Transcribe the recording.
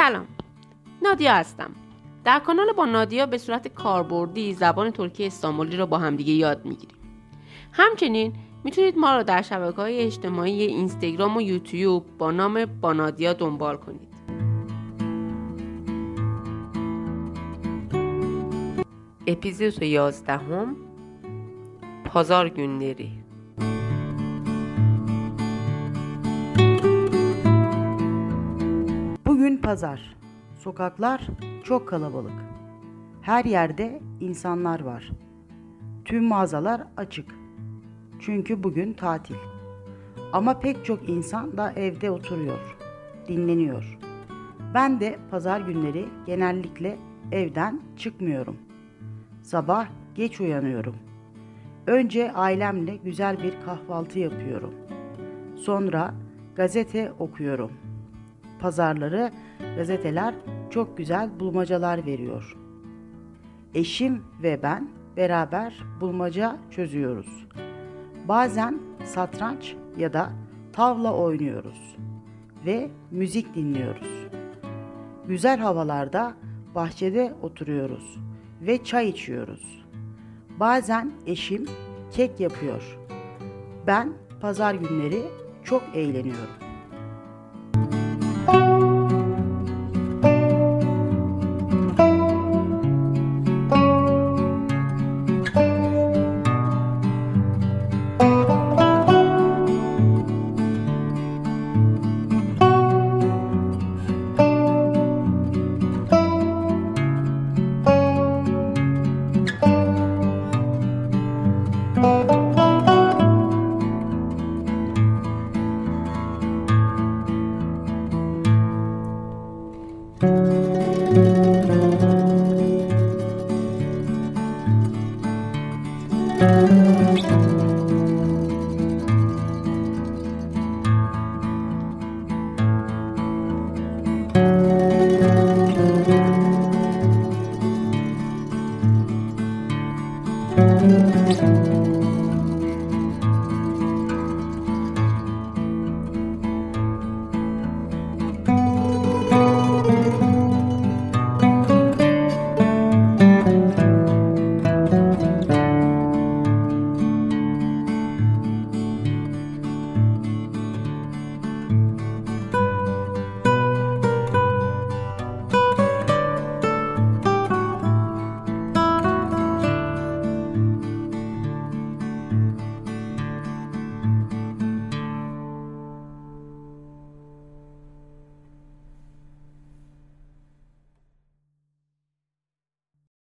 سلام. نادیا هستم. در کانال با نادیا به صورت کاربردی زبان ترکی استانبولی رو با همدیگه یاد می‌گیریم. همچنین می‌تونید ما رو در شبکه های اجتماعی اینستاگرام و یوتیوب با نام با نادیا دنبال کنید. اپیزود یازدهم. پازار günleri pazar. Sokaklar çok kalabalık. Her yerde insanlar var. Tüm mağazalar açık. Çünkü bugün tatil. Ama pek çok insan da evde oturuyor, dinleniyor. Ben de pazar günleri genellikle evden çıkmıyorum. Sabah geç uyanıyorum. Önce ailemle güzel bir kahvaltı yapıyorum. Sonra gazete okuyorum. Pazarları gazeteler çok güzel bulmacalar veriyor. Eşim ve ben beraber bulmaca çözüyoruz. Bazen satranç ya da tavla oynuyoruz ve müzik dinliyoruz. Güzel havalarda bahçede oturuyoruz ve çay içiyoruz. Bazen eşim kek yapıyor. Ben pazar günleri çok eğleniyorum. Música